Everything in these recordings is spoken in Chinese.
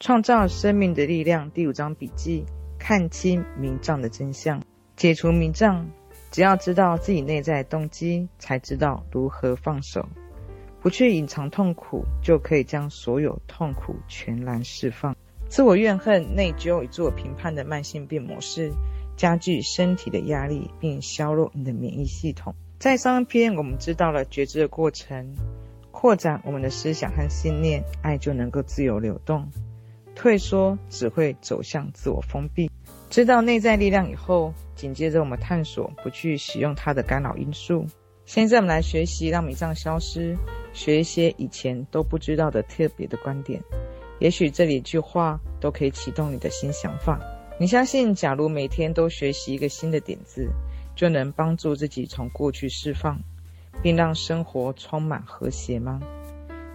创造生命的力量第五章笔记：看清迷障的真相，解除迷障。只要知道自己内在动机，才知道如何放手。不去隐藏痛苦，就可以将所有痛苦全然释放。自我怨恨、内疚与自我评判的慢性病模式，加剧身体的压力，并削弱你的免疫系统。在上一篇，我们知道了觉知的过程，扩展我们的思想和信念，爱就能够自由流动。退缩只会走向自我封闭。知道内在力量以后，紧接着我们探索不去使用它的干扰因素。现在我们来学习让迷障消失，学一些以前都不知道的特别的观点。也许这里一句话都可以启动你的新想法。你相信，假如每天都学习一个新的点子，就能帮助自己从过去释放，并让生活充满和谐吗？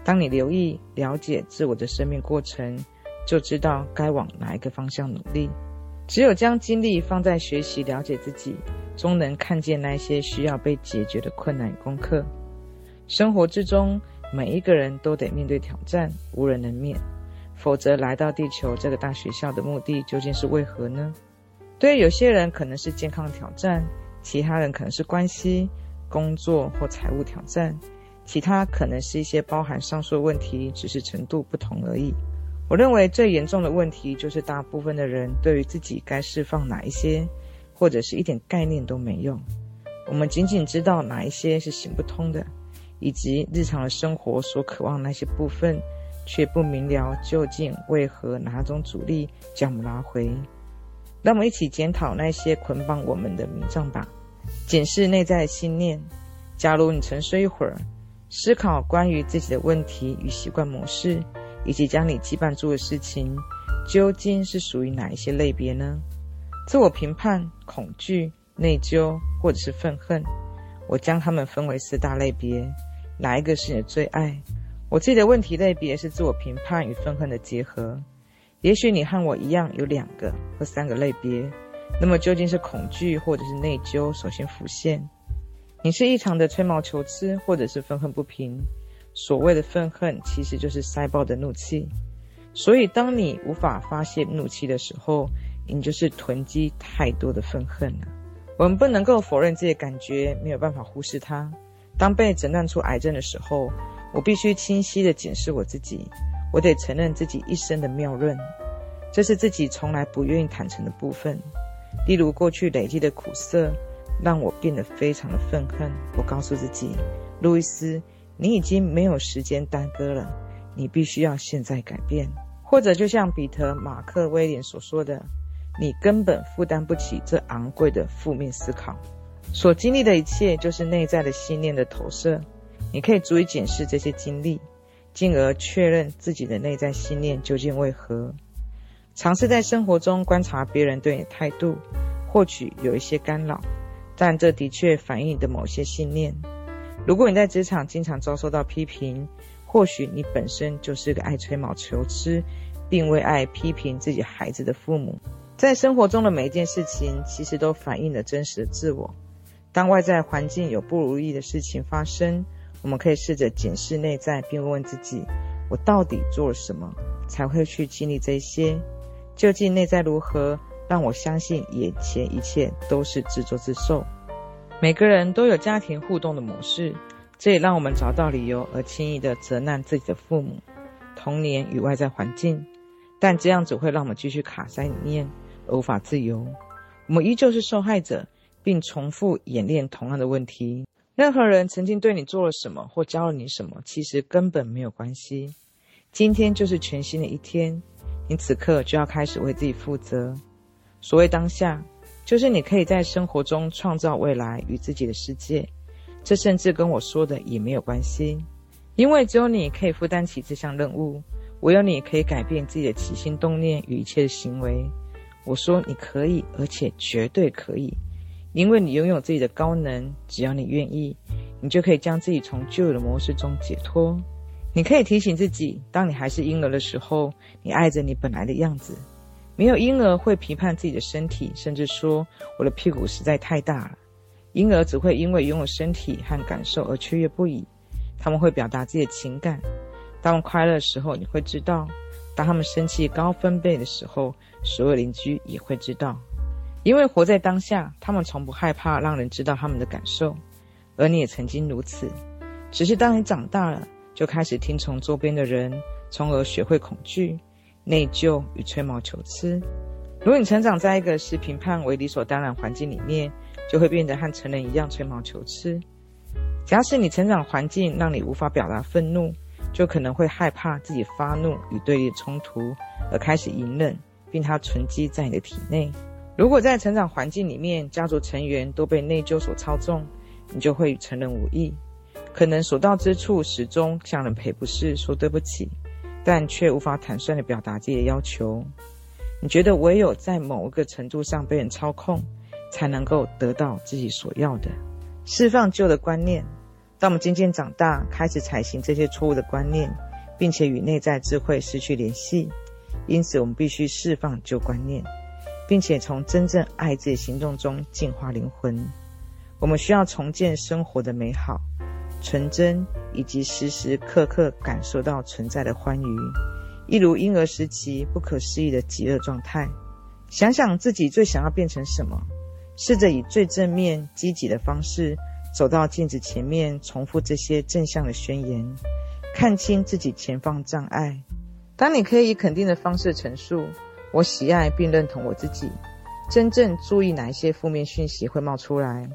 当你留意了解自我的生命过程，就知道该往哪一个方向努力。只有将精力放在学习了解自己，终能看见那些需要被解决的困难与功课。生活之中，每一个人都得面对挑战，无人能免。否则，来到地球这个大学校的目的究竟是为何呢？对于有些人可能是健康挑战，其他人可能是关系、工作或财务挑战，其他可能是一些包含上述问题，只是程度不同而已。我认为最严重的问题就是大部分的人对于自己该释放哪一些，或者是一点概念都没有。我们仅仅知道哪一些是行不通的，以及日常的生活所渴望那些部分，却不明了究竟为何哪种阻力将我们拉回。让我们一起检讨那些捆绑我们的迷障吧，检视内在的信念。假如你沉睡一会儿，思考关于自己的问题与习惯模式。以及将你羁绊住的事情，究竟是属于哪一些类别呢？自我评判、恐惧、内疚，或者是愤恨？我将它们分为四大类别。哪一个是你的最爱？我自己的问题类别是自我评判与愤恨的结合。也许你和我一样有两个或三个类别。那么究竟是恐惧或者是内疚首先浮现？你是异常的吹毛求疵，或者是愤恨不平？所谓的愤恨，其实就是塞爆的怒气。所以，当你无法发泄怒气的时候，你就是囤积太多的愤恨了。我们不能够否认这些感觉，没有办法忽视它。当被诊断出癌症的时候，我必须清晰地检视我自己。我得承认自己一生的谬论，这是自己从来不愿意坦诚的部分。例如，过去累积的苦涩，让我变得非常的愤恨。我告诉自己，路易斯。你已经没有时间耽搁了，你必须要现在改变。或者就像彼得·马克·威廉所说的，你根本负担不起这昂贵的负面思考。所经历的一切就是内在的信念的投射。你可以逐一检视这些经历，进而确认自己的内在信念究竟为何。尝试在生活中观察别人对你的态度，或许有一些干扰，但这的确反映你的某些信念。如果你在职场经常遭受到批评，或许你本身就是个爱吹毛求疵，并为爱批评自己孩子的父母。在生活中的每一件事情，其实都反映了真实的自我。当外在环境有不如意的事情发生，我们可以试着检视内在，并问问自己：我到底做了什么，才会去经历这些？究竟内在如何，让我相信眼前一切都是自作自受？每个人都有家庭互动的模式，这也让我们找到理由而轻易地责难自己的父母、童年与外在环境，但这样只会让我们继续卡在里面而无法自由。我们依旧是受害者，并重复演练同样的问题。任何人曾经对你做了什么或教了你什么，其实根本没有关系。今天就是全新的一天，你此刻就要开始为自己负责。所谓当下。就是你可以在生活中创造未来与自己的世界，这甚至跟我说的也没有关系，因为只有你可以负担起这项任务，唯有你可以改变自己的起心动念与一切的行为。我说你可以，而且绝对可以，因为你拥有自己的高能，只要你愿意，你就可以将自己从旧有的模式中解脱。你可以提醒自己，当你还是婴儿的时候，你爱着你本来的样子。没有婴儿会批判自己的身体，甚至说我的屁股实在太大了。婴儿只会因为拥有身体和感受而雀跃不已。他们会表达自己的情感。当快乐的时候，你会知道；当他们生气高分贝的时候，所有邻居也会知道。因为活在当下，他们从不害怕让人知道他们的感受，而你也曾经如此。只是当你长大了，就开始听从周边的人，从而学会恐惧、内疚与吹毛求疵。如果你成长在一个视评判为理所当然环境里面，就会变得和成人一样吹毛求疵。假使你成长环境让你无法表达愤怒，就可能会害怕自己发怒与对立冲突，而开始隐忍，并它存积在你的体内。如果在成长环境里面，家族成员都被内疚所操纵，你就会与成人无异，可能所到之处始终向人赔不是，说对不起，但却无法坦率地表达自己的要求。你觉得唯有在某一个程度上被人操控，才能够得到自己所要的。释放旧的观念，当我们渐渐长大，开始采行这些错误的观念，并且与内在智慧失去联系，因此我们必须释放旧观念。并且从真正爱自己行动中净化灵魂。我们需要重建生活的美好、纯真，以及时时刻刻感受到存在的欢愉，一如婴儿时期不可思议的极乐状态。想想自己最想要变成什么，试着以最正面、积极的方式走到镜子前面，重复这些正向的宣言，看清自己前方障碍。当你可以以肯定的方式陈述。我喜爱并认同我自己。真正注意哪一些负面讯息会冒出来。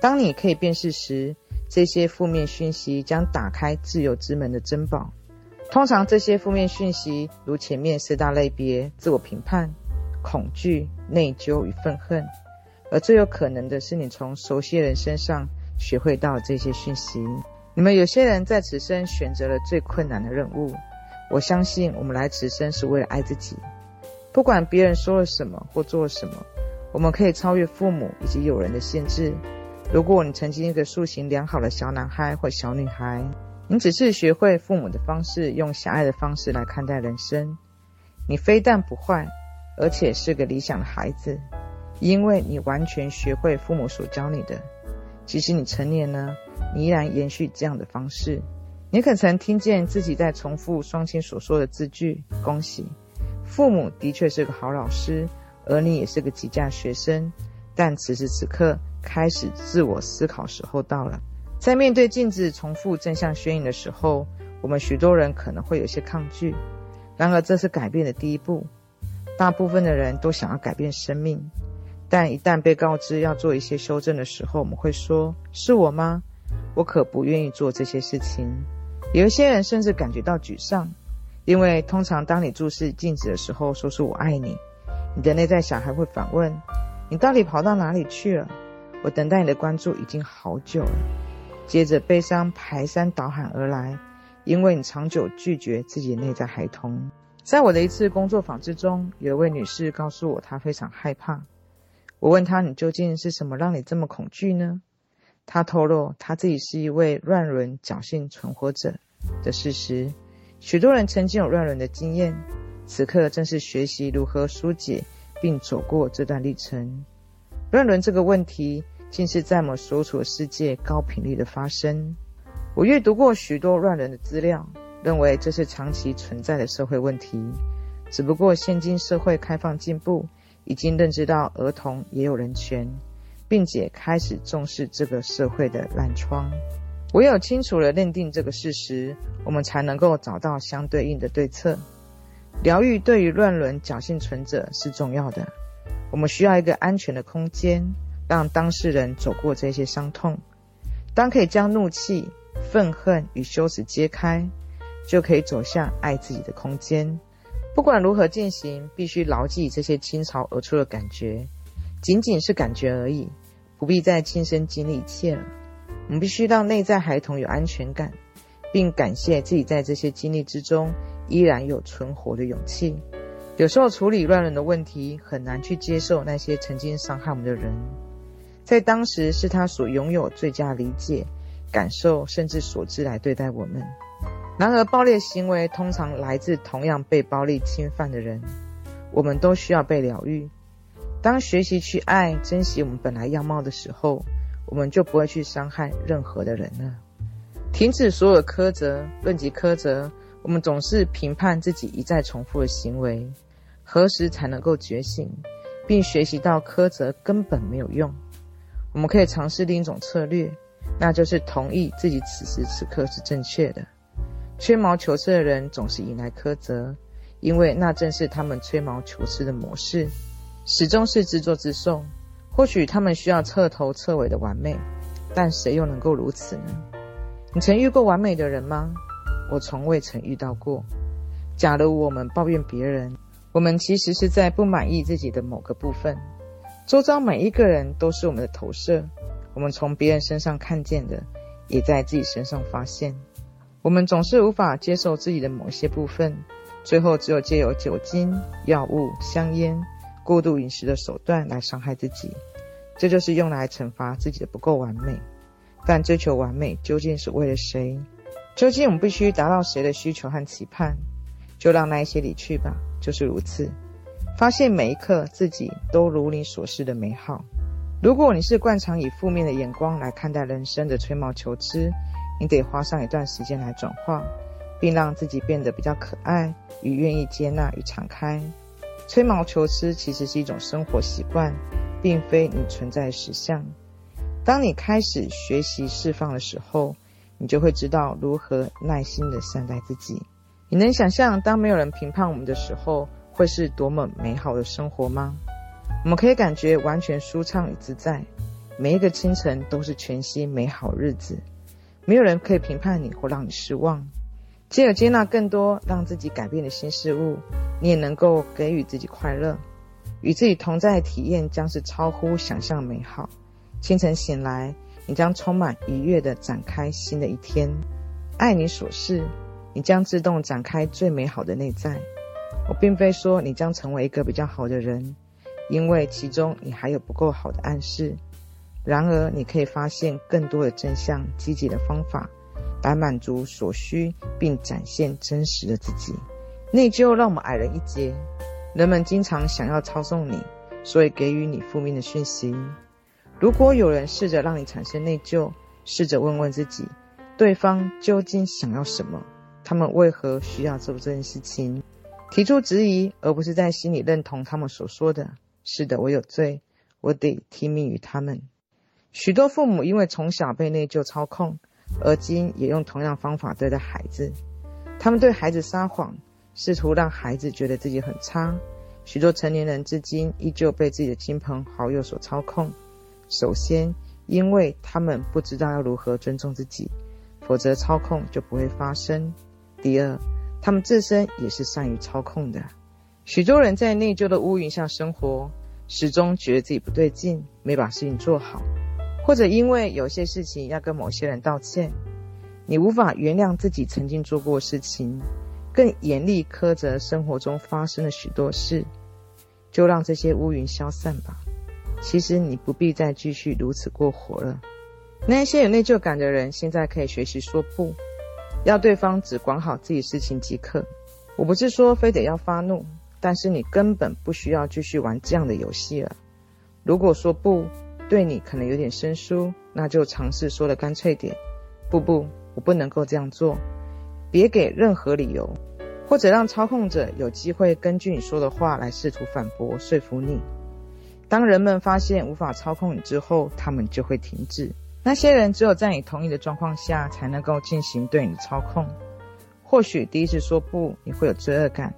当你可以辨识时，这些负面讯息将打开自由之门的珍宝。通常，这些负面讯息如前面四大类别：自我评判、恐惧、内疚与愤恨。而最有可能的是，你从熟悉人身上学会到这些讯息。你们有些人在此生选择了最困难的任务。我相信，我们来此生是为了爱自己。不管别人说了什么或做了什么，我们可以超越父母以及友人的限制。如果你曾经一个塑形良好的小男孩或小女孩，你只是学会父母的方式，用狭隘的方式来看待人生，你非但不坏，而且是个理想的孩子，因为你完全学会父母所教你的。即使你成年了，你依然延续这样的方式。你可曾听见自己在重复双亲所说的字句？恭喜！父母的确是个好老师，而你也是个极佳学生。但此时此刻，开始自我思考时候到了。在面对镜子重复正向宣言的时候，我们许多人可能会有些抗拒。然而，这是改变的第一步。大部分的人都想要改变生命，但一旦被告知要做一些修正的时候，我们会说：“是我吗？我可不愿意做这些事情。”有一些人甚至感觉到沮丧。因为通常当你注视镜子的时候，说出“我爱你”，你的内在小孩会反问：“你到底跑到哪里去了？我等待你的关注已经好久了。”接着悲伤排山倒海而来，因为你长久拒绝自己的内在孩童。在我的一次工作坊之中，有一位女士告诉我，她非常害怕。我问她：“你究竟是什么让你这么恐惧呢？”她透露她自己是一位乱伦侥幸存活者的事实。许多人曾经有乱伦的经验，此刻正是学习如何疏解并走过这段历程。乱伦这个问题，竟是在我所处的世界高频率的发生。我阅读过许多乱伦的资料，认为这是长期存在的社会问题。只不过现今社会开放进步，已经认知到儿童也有人权，并且开始重视这个社会的烂疮。唯有清楚地认定这个事实，我们才能够找到相对应的对策。疗愈对于乱伦侥幸存者是重要的。我们需要一个安全的空间，让当事人走过这些伤痛。当可以将怒气、愤恨与羞耻揭开，就可以走向爱自己的空间。不管如何进行，必须牢记这些倾巢而出的感觉，仅仅是感觉而已，不必再亲身经历一切了。我们必须让内在孩童有安全感，并感谢自己在这些经历之中依然有存活的勇气。有时候处理乱伦的问题，很难去接受那些曾经伤害我们的人，在当时是他所拥有最佳理解、感受甚至所知来对待我们。然而，暴力行为通常来自同样被暴力侵犯的人。我们都需要被疗愈。当学习去爱、珍惜我们本来样貌的时候，我们就不会去伤害任何的人了。停止所有的苛责，论及苛责，我们总是评判自己一再重复的行为，何时才能够觉醒，并学习到苛责根本没有用？我们可以尝试另一种策略，那就是同意自己此时此刻是正确的。吹毛求疵的人总是引来苛责，因为那正是他们吹毛求疵的模式，始终是自作自受。或许他们需要彻头彻尾的完美，但谁又能够如此呢？你曾遇过完美的人吗？我从未曾遇到过。假如我们抱怨别人，我们其实是在不满意自己的某个部分。周遭每一个人都是我们的投射，我们从别人身上看见的，也在自己身上发现。我们总是无法接受自己的某些部分，最后只有借由酒精、药物、香烟、过度饮食的手段来伤害自己。这就是用来惩罚自己的不够完美。但追求完美究竟是为了谁？究竟我们必须达到谁的需求和期盼？就让那一些离去吧，就是如此。发现每一刻自己都如你所示的美好。如果你是惯常以负面的眼光来看待人生的吹毛求疵，你得花上一段时间来转化，并让自己变得比较可爱与愿意接纳与敞开。吹毛求疵其实是一种生活习惯，并非你存在的实相。当你开始学习释放的时候，你就会知道如何耐心地善待自己。你能想象当没有人评判我们的时候，会是多么美好的生活吗？我们可以感觉完全舒畅与自在，每一个清晨都是全新美好日子。没有人可以评判你或让你失望。借有接纳更多让自己改变的新事物，你也能够给予自己快乐。与自己同在的体验将是超乎想象美好。清晨醒来，你将充满愉悦地展开新的一天。爱你所示，你将自动展开最美好的内在。我并非说你将成为一个比较好的人，因为其中你还有不够好的暗示。然而，你可以发现更多的正向、积极的方法，来满足所需，并展现真实的自己。内疚让我们矮人一截。人们经常想要操纵你，所以给予你负面的讯息。如果有人试着让你产生内疚，试着问问自己，对方究竟想要什么？他们为何需要做这件事情？提出质疑，而不是在心里认同他们所说的。是的，我有罪，我得听命于他们。许多父母因为从小被内疚操控，而今也用同样方法对待孩子。他们对孩子撒谎，试图让孩子觉得自己很差。许多成年人至今依旧被自己的亲朋好友所操控。首先，因为他们不知道要如何尊重自己，否则操控就不会发生。第二，他们自身也是善于操控的。许多人在内疚的乌云下生活，始终觉得自己不对劲，没把事情做好，或者因为有些事情要跟某些人道歉，你无法原谅自己曾经做过的事情，更严厉苛责生活中发生的许多事，就让这些乌云消散吧。其实你不必再继续如此过活了。那些有内疚感的人，现在可以学习说不，要对方只管好自己事情即可。我不是说非得要发怒，但是你根本不需要继续玩这样的游戏了。如果说不对你可能有点生疏，那就尝试说的干脆点。不不，我不能够这样做。别给任何理由，或者让操控者有机会根据你说的话来试图反驳说服你。当人们发现无法操控你之后，他们就会停止。那些人只有在你同意的状况下，才能够进行对你的操控。或许第一次说不，你会有罪恶感；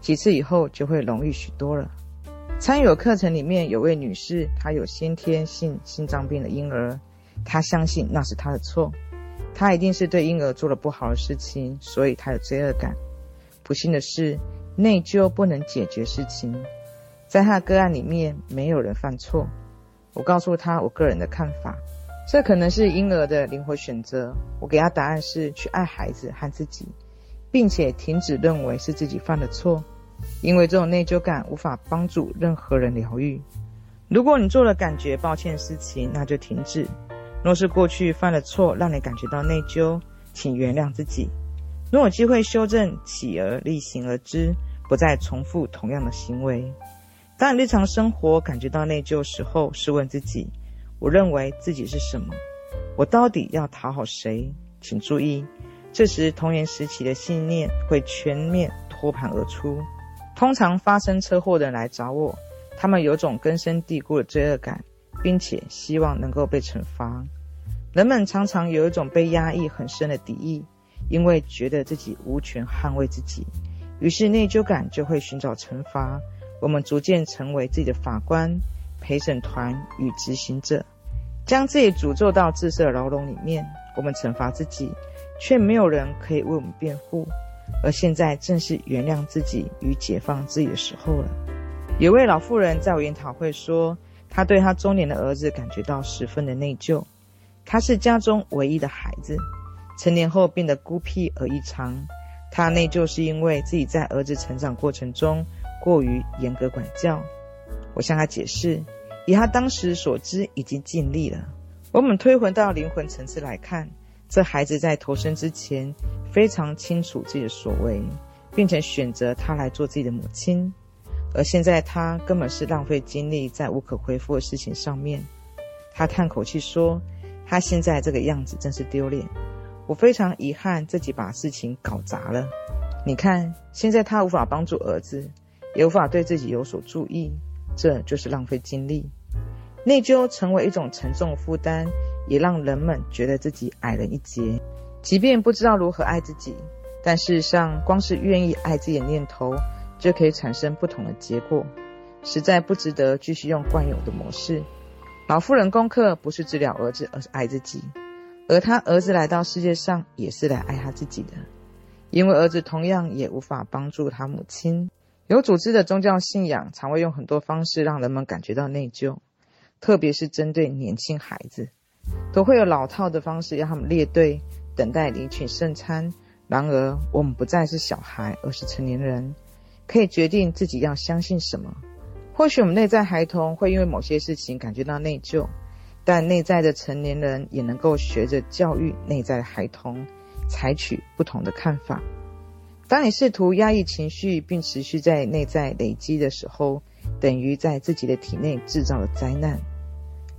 几次以后，就会容易许多了。参与的课程里面有位女士，她有先天性心脏病的婴儿，她相信那是她的错，她一定是对婴儿做了不好的事情，所以她有罪恶感。不幸的是，内疚不能解决事情。在她的个案里面，没有人犯错。我告诉她我个人的看法，这可能是婴儿的灵活选择。我给他答案是去爱孩子和自己，并且停止认为是自己犯的错，因为这种内疚感无法帮助任何人疗愈。如果你做了感觉抱歉的事情，那就停止。若是过去犯了错让你感觉到内疚，请原谅自己。若有机会修正，起而厉行而知，不再重复同样的行为。当你日常生活感觉到内疚时候，试问自己：我认为自己是什么？我到底要讨好谁？请注意，这时童年时期的信念会全面脱盘而出。通常发生车祸的人来找我，他们有种根深蒂固的罪恶感，并且希望能够被惩罚。人们常常有一种被压抑很深的敌意，因为觉得自己无权捍卫自己，于是内疚感就会寻找惩罚。我们逐渐成为自己的法官、陪审团与执行者，将自己诅咒到自设牢笼里面。我们惩罚自己，却没有人可以为我们辩护。而现在正是原谅自己与解放自己的时候了。有位老妇人在我研讨会说，她对她中年的儿子感觉到十分的内疚。他是家中唯一的孩子，成年后变得孤僻而异常。他内疚是因为自己在儿子成长过程中过于严格管教。我向他解释，以他当时所知，已经尽力了。我们推回到灵魂层次来看，这孩子在投生之前非常清楚自己的所为，并且选择他来做自己的母亲。而现在他根本是浪费精力在无可恢复的事情上面。他叹口气说。他现在这个样子真是丢脸，我非常遗憾自己把事情搞砸了。你看，现在他无法帮助儿子，也无法对自己有所注意，这就是浪费精力。内疚成为一种沉重负担，也让人们觉得自己矮人一截。即便不知道如何爱自己，但事实上，光是愿意爱自己的念头，就可以产生不同的结果，实在不值得继续用惯有的模式。老妇人功课不是治疗儿子，而是爱自己。而他儿子来到世界上，也是来爱他自己的，因为儿子同样也无法帮助他母亲。有组织的宗教信仰常会用很多方式让人们感觉到内疚，特别是针对年轻孩子，都会有老套的方式让他们列队等待领取圣餐。然而，我们不再是小孩，而是成年人，可以决定自己要相信什么。或许我们内在孩童会因为某些事情感觉到内疚，但内在的成年人也能够学着教育内在的孩童，采取不同的看法。当你试图压抑情绪并持续在内在累积的时候，等于在自己的体内制造了灾难。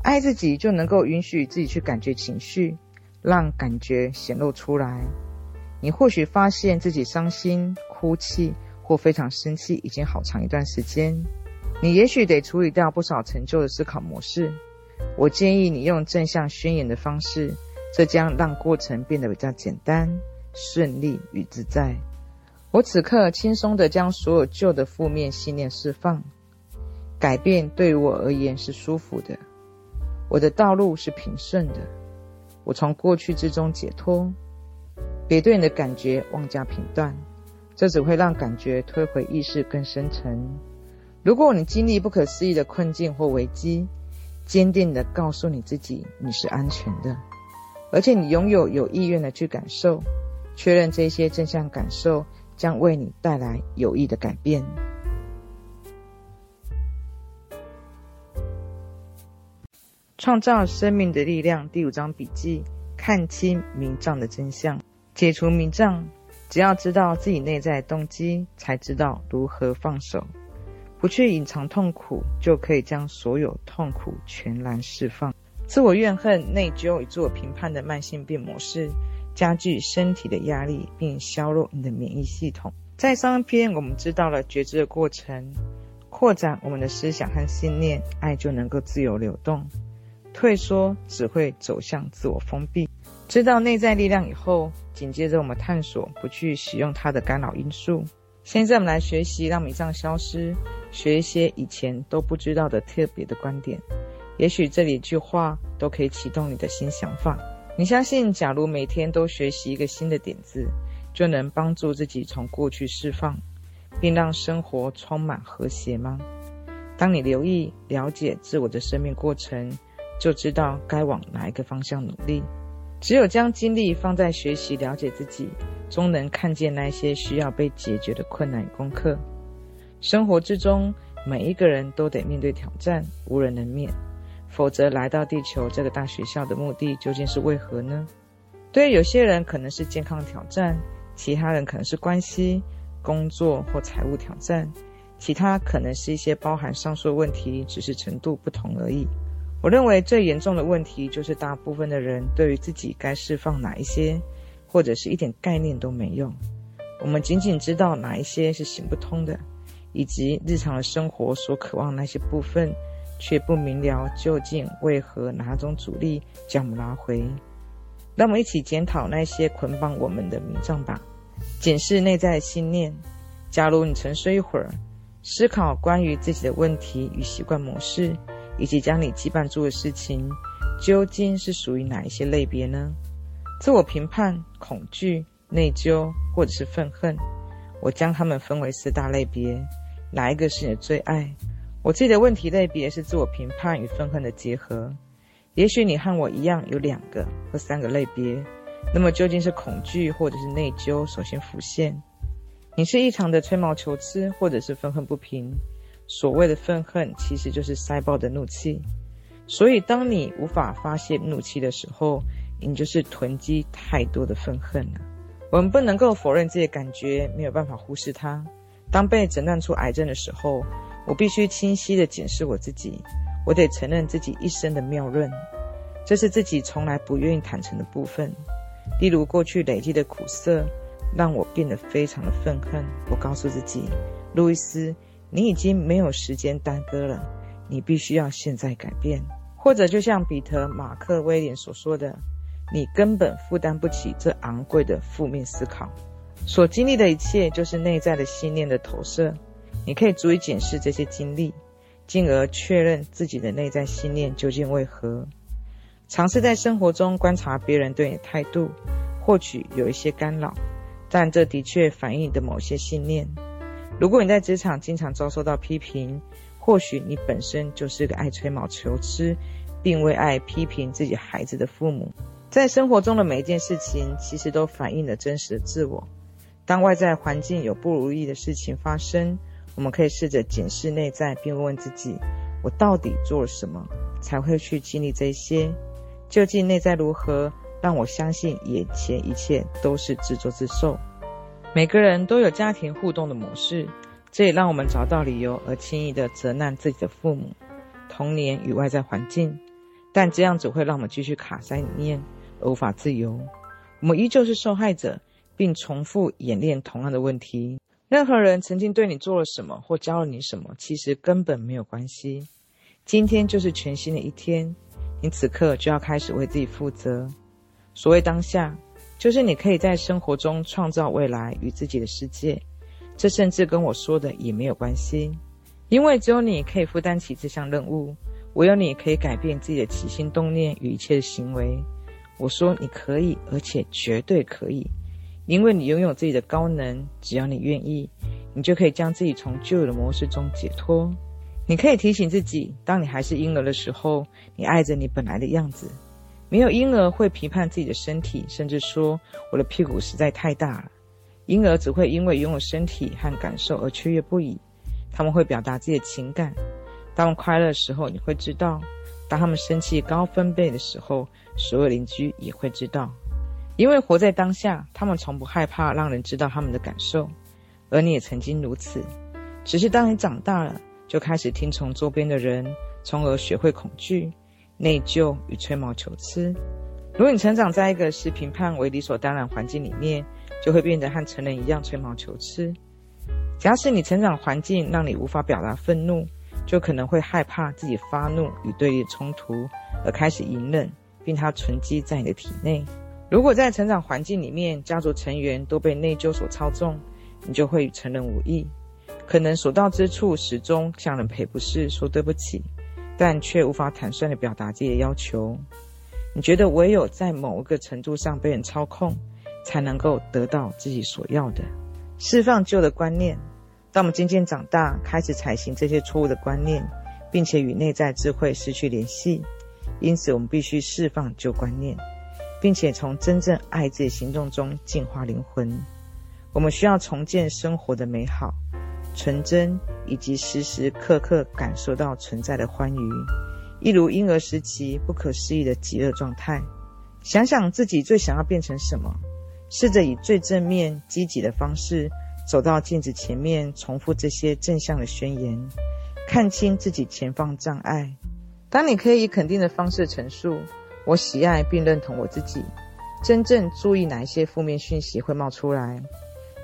爱自己就能够允许自己去感觉情绪，让感觉显露出来。你或许发现自己伤心、哭泣或非常生气已经好长一段时间。你也许得处理掉不少陈旧的思考模式。我建议你用正向宣言的方式，这将让过程变得比较简单、顺利与自在。我此刻轻松地将所有旧的负面信念释放。改变对于我而言是舒服的，我的道路是平顺的。我从过去之中解脱。别对你的感觉妄加评断，这只会让感觉推回意识更深层。如果你经历不可思议的困境或危机，坚定地告诉你自己你是安全的，而且你拥有有意愿的去感受，确认这些正向感受将为你带来有益的改变。创造生命的力量第五章笔记：看清迷障的真相，解除迷障。只要知道自己内在动机，才知道如何放手。不去隐藏痛苦，就可以将所有痛苦全然释放。自我怨恨、内疚与自我评判的慢性病模式，加剧身体的压力，并削弱你的免疫系统。在上一篇，我们知道了觉知的过程，扩展我们的思想和信念，爱就能够自由流动。退缩只会走向自我封闭。知道内在力量以后，紧接着我们探索不去使用它的干扰因素。现在我们来学习让迷障消失。学一些以前都不知道的特别的观点，也许这里一句话都可以启动你的新想法。你相信，假如每天都学习一个新的点子，就能帮助自己从过去释放，并让生活充满和谐吗？当你留意了解自我的生命过程，就知道该往哪一个方向努力。只有将精力放在学习了解自己，终能看见那些需要被解决的困难与功课。生活之中，每一个人都得面对挑战，无人能免。否则，来到地球这个大学校的目的究竟是为何呢？对于有些人可能是健康挑战，其他人可能是关系、工作或财务挑战，其他可能是一些包含上述问题，只是程度不同而已。我认为最严重的问题就是大部分的人对于自己该释放哪一些，或者是一点概念都没有。我们仅仅知道哪一些是行不通的，以及日常的生活所渴望那些部分，却不明了究竟为何哪种阻力将我们拉回。让我们一起检讨那些捆绑我们的迷障吧，检视内在的信念。假如你沉睡一会儿，思考关于自己的问题与习惯模式，以及将你羁绊住的事情，究竟是属于哪一些类别呢？自我评判、恐惧、内疚，或者是愤恨？我将它们分为四大类别，哪一个是你的最爱？我自己的问题类别是自我评判与愤恨的结合。也许你和我一样有两个或三个类别，那么究竟是恐惧或者是内疚首先浮现？你是异常的吹毛求疵，或者是愤恨不平？所谓的愤恨，其实就是塞爆的怒气。所以，当你无法发泄怒气的时候，你就是囤积太多的愤恨了。我们不能够否认这些感觉，没有办法忽视它。当被诊断出癌症的时候，我必须清晰地检视我自己。我得承认自己一生的谬论，这是自己从来不愿意坦诚的部分。例如，过去累积的苦涩。让我变得非常的愤恨。我告诉自己，路易斯，你已经没有时间耽搁了，你必须要现在改变。或者，就像彼得·马克·威廉所说的，你根本负担不起这昂贵的负面思考。所经历的一切，就是内在的信念的投射。你可以逐一检视这些经历，进而确认自己的内在信念究竟为何。尝试在生活中观察别人对你的态度，或许有一些干扰。但这的确反映你的某些信念。如果你在职场经常遭受到批评，或许你本身就是个爱吹毛求疵，并为爱批评自己孩子的父母。在生活中的每一件事情，其实都反映了真实的自我。当外在环境有不如意的事情发生，我们可以试着检视内在，并问问自己：我到底做了什么，才会去经历这些？究竟内在如何？让我相信眼前一切都是自作自受。每个人都有家庭互动的模式，这也让我们找到理由而轻易地责难自己的父母、童年与外在环境。但这样只会让我们继续卡在里面而无法自由。我们依旧是受害者，并重复演练同样的问题。任何人曾经对你做了什么或教了你什么，其实根本没有关系。今天就是全新的一天，你此刻就要开始为自己负责。所谓当下，就是你可以在生活中创造未来与自己的世界。这甚至跟我说的也没有关系，因为只有你可以负担起这项任务，唯有你可以改变自己的起心动念与一切的行为。我说你可以，而且绝对可以，因为你拥有自己的高能。只要你愿意，你就可以将自己从旧有的模式中解脱。你可以提醒自己，当你还是婴儿的时候，你爱着你本来的样子。没有婴儿会批判自己的身体，甚至说我的屁股实在太大了。婴儿只会因为拥有身体和感受而雀跃不已。他们会表达自己的情感。当他们快乐的时候，你会知道；当他们生气高分贝的时候，所有邻居也会知道。因为活在当下，他们从不害怕让人知道他们的感受。而你也曾经如此。只是当你长大了，就开始听从周边的人，从而学会恐惧。内疚与吹毛求疵。如果你成长在一个视评判为理所当然环境里面，就会变得和成人一样吹毛求疵。假使你成长环境让你无法表达愤怒，就可能会害怕自己发怒与对立冲突，而开始隐忍，并它存积在你的体内。如果在成长环境里面，家族成员都被内疚所操纵，你就会与成人无异，可能所到之处始终向人赔不是，说对不起。但却无法坦率地表达自己的要求。你觉得唯有在某一个程度上被人操控，才能够得到自己所要的。释放旧的观念。当我们渐渐长大，开始采行这些错误的观念，并且与内在智慧失去联系。因此，我们必须释放旧观念，并且从真正爱自己行动中净化灵魂。我们需要重建生活的美好。纯真，以及时时刻刻感受到存在的欢愉，一如婴儿时期不可思议的极乐状态。想想自己最想要变成什么，试着以最正面、积极的方式走到镜子前面，重复这些正向的宣言，看清自己前方障碍。当你可以以肯定的方式陈述“我喜爱并认同我自己”，真正注意哪一些负面讯息会冒出来。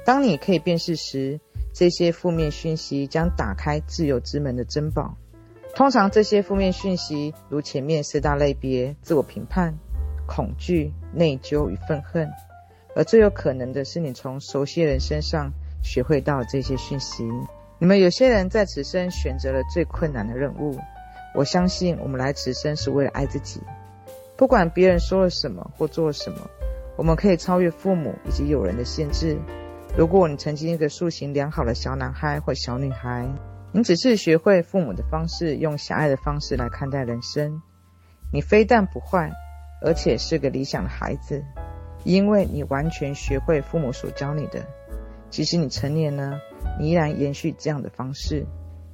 当你可以辨识时，这些负面讯息将打开自由之门的珍宝。通常，这些负面讯息如前面四大类别：自我评判、恐惧、内疚与愤恨。而最有可能的是，你从熟悉的人身上学会到这些讯息。你们有些人在此生选择了最困难的任务。我相信，我们来此生是为了爱自己。不管别人说了什么或做了什么，我们可以超越父母以及友人的限制。如果你曾经一个素行良好的小男孩或小女孩，你只是学会父母的方式，用狭隘的方式来看待人生，你非但不坏，而且是个理想的孩子，因为你完全学会父母所教你的。即使你成年了，你依然延续这样的方式。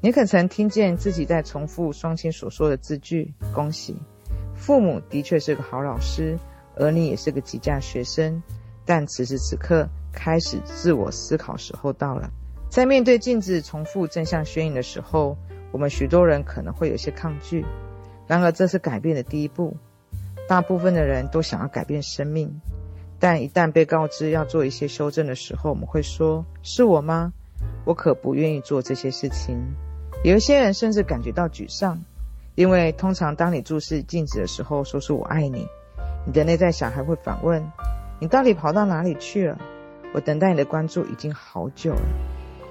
你可曾听见自己在重复双亲所说的字句？恭喜，父母的确是个好老师，而你也是个极佳学生。但此时此刻，开始自我思考时候到了。在面对镜子重复正向宣言的时候，我们许多人可能会有些抗拒。然而，这是改变的第一步。大部分的人都想要改变生命，但一旦被告知要做一些修正的时候，我们会说：“是我吗？我可不愿意做这些事情。”有一些人甚至感觉到沮丧，因为通常当你注视镜子的时候，说出“我爱你”，你的内在小孩会反问。你到底跑到哪里去了？我等待你的关注已经好久了。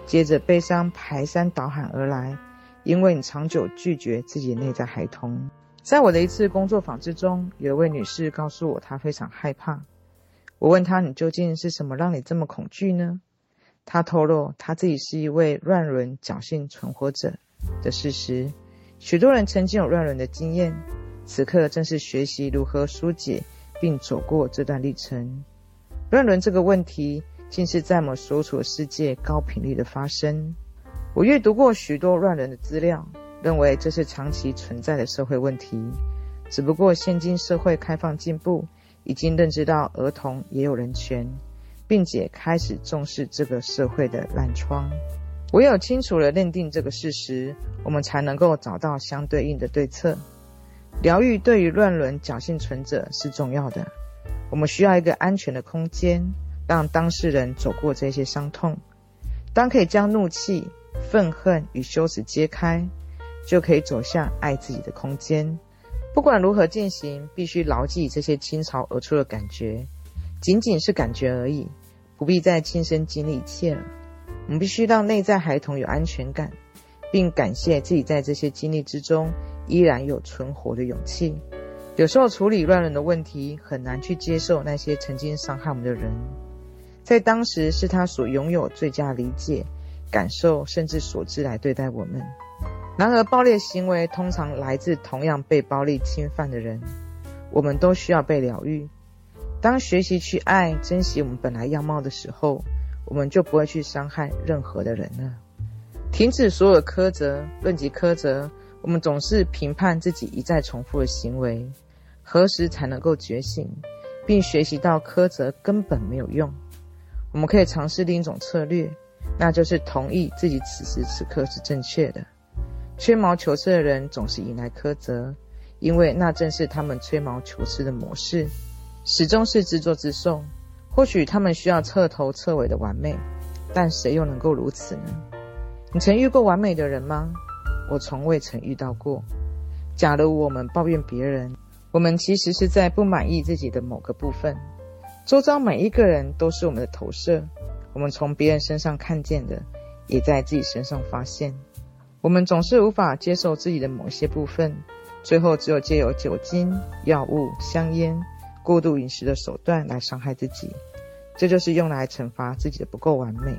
接着悲伤排山倒海而来，因为你长久拒绝自己的内在孩童。在我的一次工作坊之中，有一位女士告诉我，她非常害怕。我问她：“你究竟是什么让你这么恐惧呢？”她透露，她自己是一位乱伦侥幸存活者的事实。许多人曾经有乱伦的经验，此刻正是学习如何疏解。并走过这段历程。乱伦这个问题，竟是在我所处的世界高频率的发生。我阅读过许多乱伦的资料，认为这是长期存在的社会问题。只不过现今社会开放进步，已经认知到儿童也有人权，并且开始重视这个社会的烂疮。唯有清楚地认定这个事实，我们才能够找到相对应的对策。疗愈对于乱伦侥幸存者是重要的。我们需要一个安全的空间，让当事人走过这些伤痛。当可以将怒气、愤恨与羞耻揭开，就可以走向爱自己的空间。不管如何进行，必须牢记这些倾巢而出的感觉，仅仅是感觉而已，不必再亲身经历一切了。我们必须让内在孩童有安全感，并感谢自己在这些经历之中。依然有存活的勇气。有时候处理乱伦的问题，很难去接受那些曾经伤害我们的人，在当时是他所拥有最佳理解、感受甚至所知来对待我们。然而，暴力行为通常来自同样被暴力侵犯的人。我们都需要被疗愈。当学习去爱、珍惜我们本来样貌的时候，我们就不会去伤害任何的人了。停止所有的苛责，论及苛责。我们总是评判自己一再重复的行为，何时才能够觉醒，并学习到苛责根本没有用？我们可以尝试另一种策略，那就是同意自己此时此刻是正确的。吹毛求疵的人总是引来苛责，因为那正是他们吹毛求疵的模式，始终是自作自受。或许他们需要彻头彻尾的完美，但谁又能够如此呢？你曾遇过完美的人吗？我从未曾遇到过。假如我们抱怨别人，我们其实是在不满意自己的某个部分。周遭每一个人都是我们的投射，我们从别人身上看见的，也在自己身上发现。我们总是无法接受自己的某些部分，最后只有借由酒精、药物、香烟、过度饮食的手段来伤害自己。这就是用来惩罚自己的不够完美。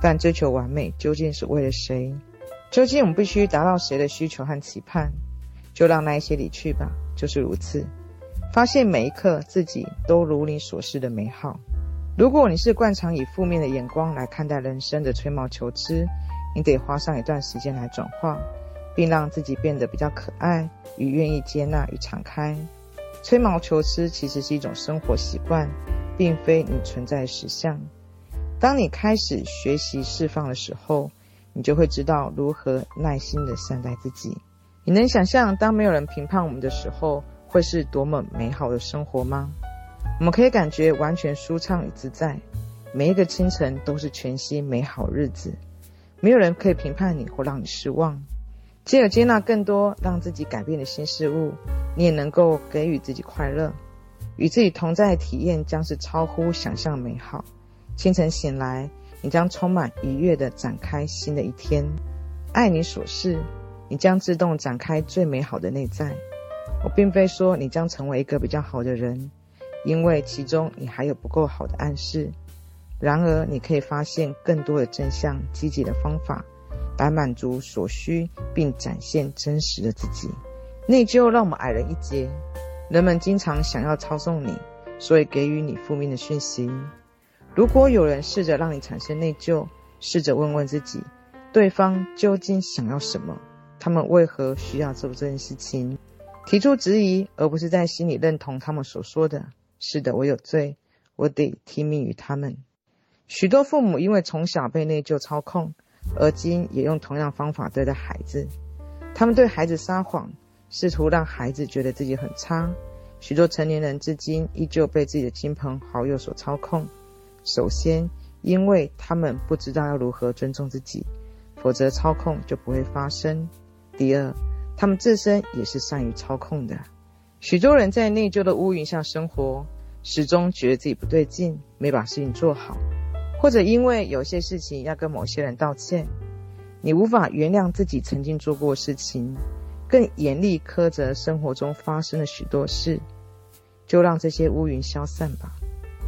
但追求完美究竟是为了谁？究竟我们必须达到谁的需求和期盼？就让那一些离去吧，就是如此。发现每一刻自己都如你所示的美好。如果你是惯常以负面的眼光来看待人生的吹毛求疵，你得花上一段时间来转化，并让自己变得比较可爱与愿意接纳与敞开。吹毛求疵其实是一种生活习惯，并非你存在的实相。当你开始学习释放的时候，你就会知道如何耐心地善待自己。你能想象当没有人评判我们的时候，会是多么美好的生活吗？我们可以感觉完全舒畅与自在，每一个清晨都是全新美好日子，没有人可以评判你或让你失望。借着接纳更多让自己改变的新事物，你也能够给予自己快乐，与自己同在的体验将是超乎想象美好。清晨醒来，你将充满愉悦地展开新的一天。爱你所是，你将自动展开最美好的内在。我并非说你将成为一个比较好的人，因为其中你还有不够好的暗示。然而，你可以发现更多的真相、积极的方法，来满足所需，并展现真实的自己。内疚让我们矮人一截。人们经常想要操纵你，所以给予你负面的讯息。如果有人试着让你产生内疚，试着问问自己。对方究竟想要什么？他们为何需要做这件事情？提出质疑，而不是在心里认同他们所说的。是的，我有罪，我得听命于他们。许多父母因为从小被内疚操控，而今也用同样方法对待孩子。他们对孩子撒谎，试图让孩子觉得自己很差。许多成年人至今依旧被自己的亲朋好友所操控。首先，因为他们不知道要如何尊重自己。否则，操控就不会发生。第二，他们自身也是善于操控的。许多人在内疚的乌云下生活，始终觉得自己不对劲，没把事情做好，或者因为有些事情要跟某些人道歉，你无法原谅自己曾经做过事情，更严厉苛责生活中发生的许多事，就让这些乌云消散吧。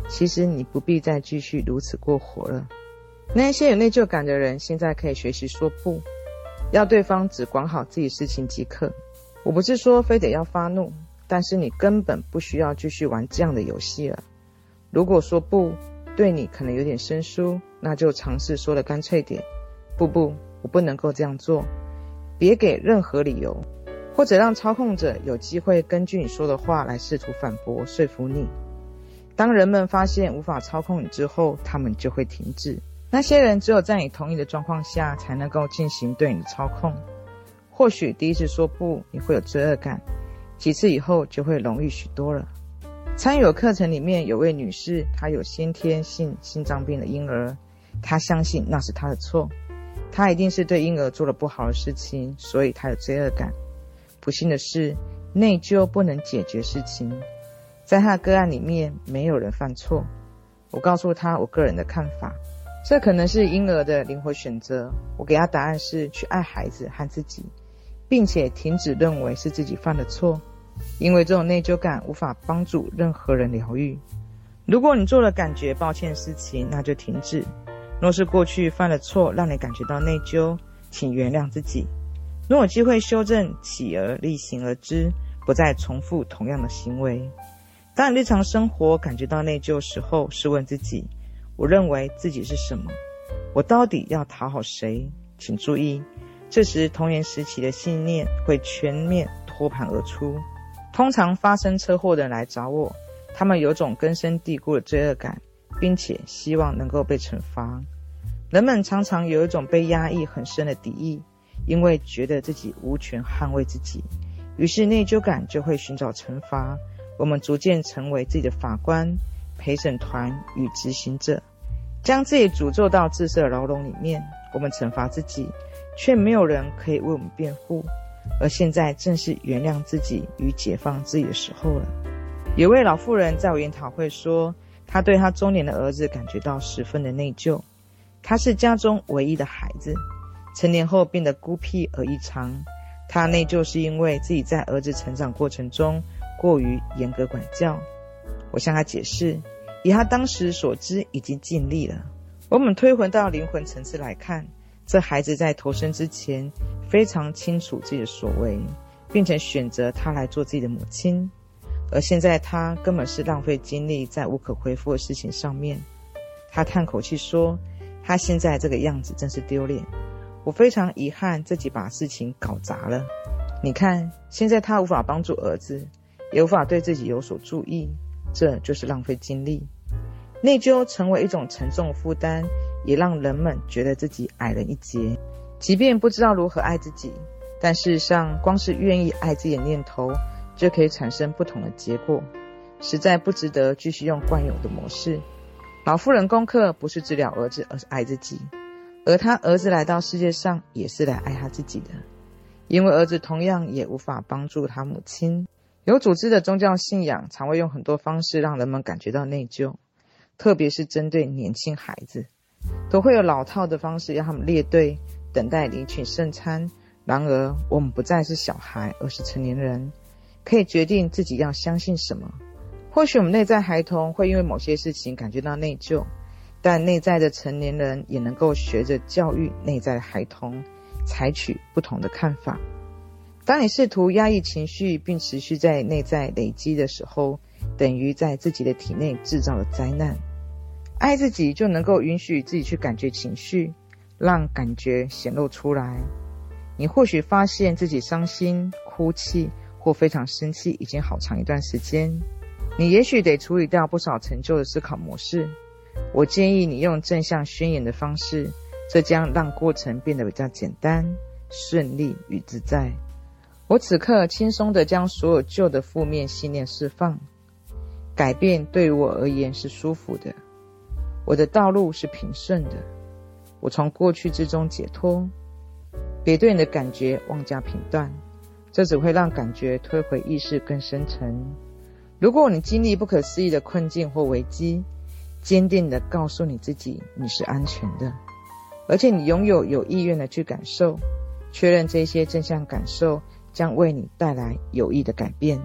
其实你不必再继续如此过活了。那些有内疚感的人，现在可以学习说不，要对方只管好自己事情即可。我不是说非得要发怒，但是你根本不需要继续玩这样的游戏了。如果说不对你可能有点生疏，那就尝试说的干脆点。不不，我不能够这样做。别给任何理由，或者让操控者有机会根据你说的话来试图反驳说服你。当人们发现无法操控你之后，他们就会停止。那些人只有在你同意的状况下，才能够进行对你的操控。或许第一次说不，你会有罪恶感；几次以后，就会容易许多了。参与课程里面有位女士，她有先天性心脏病的婴儿，她相信那是她的错，她一定是对婴儿做了不好的事情，所以她有罪恶感。不幸的是，内疚不能解决事情。在她的个案里面，没有人犯错。我告诉她我个人的看法。这可能是婴儿的灵活选择。我给她答案是去爱孩子和自己，并且停止认为是自己犯的错，因为这种内疚感无法帮助任何人疗愈。如果你做了感觉抱歉的事情，那就停止。若是过去犯了错让你感觉到内疚，请原谅自己。若有机会修正，企而厉行而知，不再重复同样的行为。当你日常生活感觉到内疚时候，试问自己。我认为自己是什么？我到底要讨好谁？请注意，这时童年时期的信念会全面托盘而出。通常发生车祸的人来找我，他们有种根深蒂固的罪恶感，并且希望能够被惩罚。人们常常有一种被压抑很深的敌意，因为觉得自己无权捍卫自己，于是内疚感就会寻找惩罚。我们逐渐成为自己的法官、陪审团与执行者。将自己诅咒到自设牢笼里面，我们惩罚自己，却没有人可以为我们辩护。而现在正是原谅自己与解放自己的时候了。有位老妇人在我研讨会说，她对她中年的儿子感觉到十分的内疚。他是家中唯一的孩子，成年后变得孤僻而异常。他内疚是因为自己在儿子成长过程中过于严格管教。我向他解释。以他当时所知，已经尽力了。我们推回到灵魂层次来看，这孩子在投生之前非常清楚自己的所为，并且选择他来做自己的母亲。而现在他根本是浪费精力在无可恢复的事情上面。他叹口气说：“他现在这个样子真是丢脸。我非常遗憾自己把事情搞砸了。你看，现在他无法帮助儿子，也无法对自己有所注意。”这就是浪费精力，内疚成为一种沉重负担，也让人们觉得自己矮人一截。即便不知道如何爱自己，但事实上，光是愿意爱自己的念头，就可以产生不同的结果。实在不值得继续用惯有的模式。老妇人功课不是治疗儿子，而是爱自己。而他儿子来到世界上，也是来爱他自己的，因为儿子同样也无法帮助他母亲。有组织的宗教信仰常会用很多方式让人们感觉到内疚，特别是针对年轻孩子，都会有老套的方式让他们列队等待领取圣餐。然而，我们不再是小孩，而是成年人，可以决定自己要相信什么。或许我们内在孩童会因为某些事情感觉到内疚。但内在的成年人也能够学着教育内在的孩童，采取不同的看法。当你试图压抑情绪并持续在内在累积的时候，等于在自己的体内制造了灾难。爱自己就能够允许自己去感觉情绪，让感觉显露出来。你或许发现自己伤心、哭泣或非常生气已经好长一段时间。你也许得处理掉不少陈旧的思考模式。我建议你用正向宣言的方式，这将让过程变得比较简单、顺利与自在。我此刻轻松地将所有旧的负面信念释放，改变对于我而言是舒服的，我的道路是平顺的，我从过去之中解脱。别对你的感觉妄加评断，这只会让感觉推回意识更深层。如果你经历不可思议的困境或危机，坚定地告诉你自己，你是安全的，而且你拥有有意愿的去感受，确认这些正向感受将为你带来有益的改变。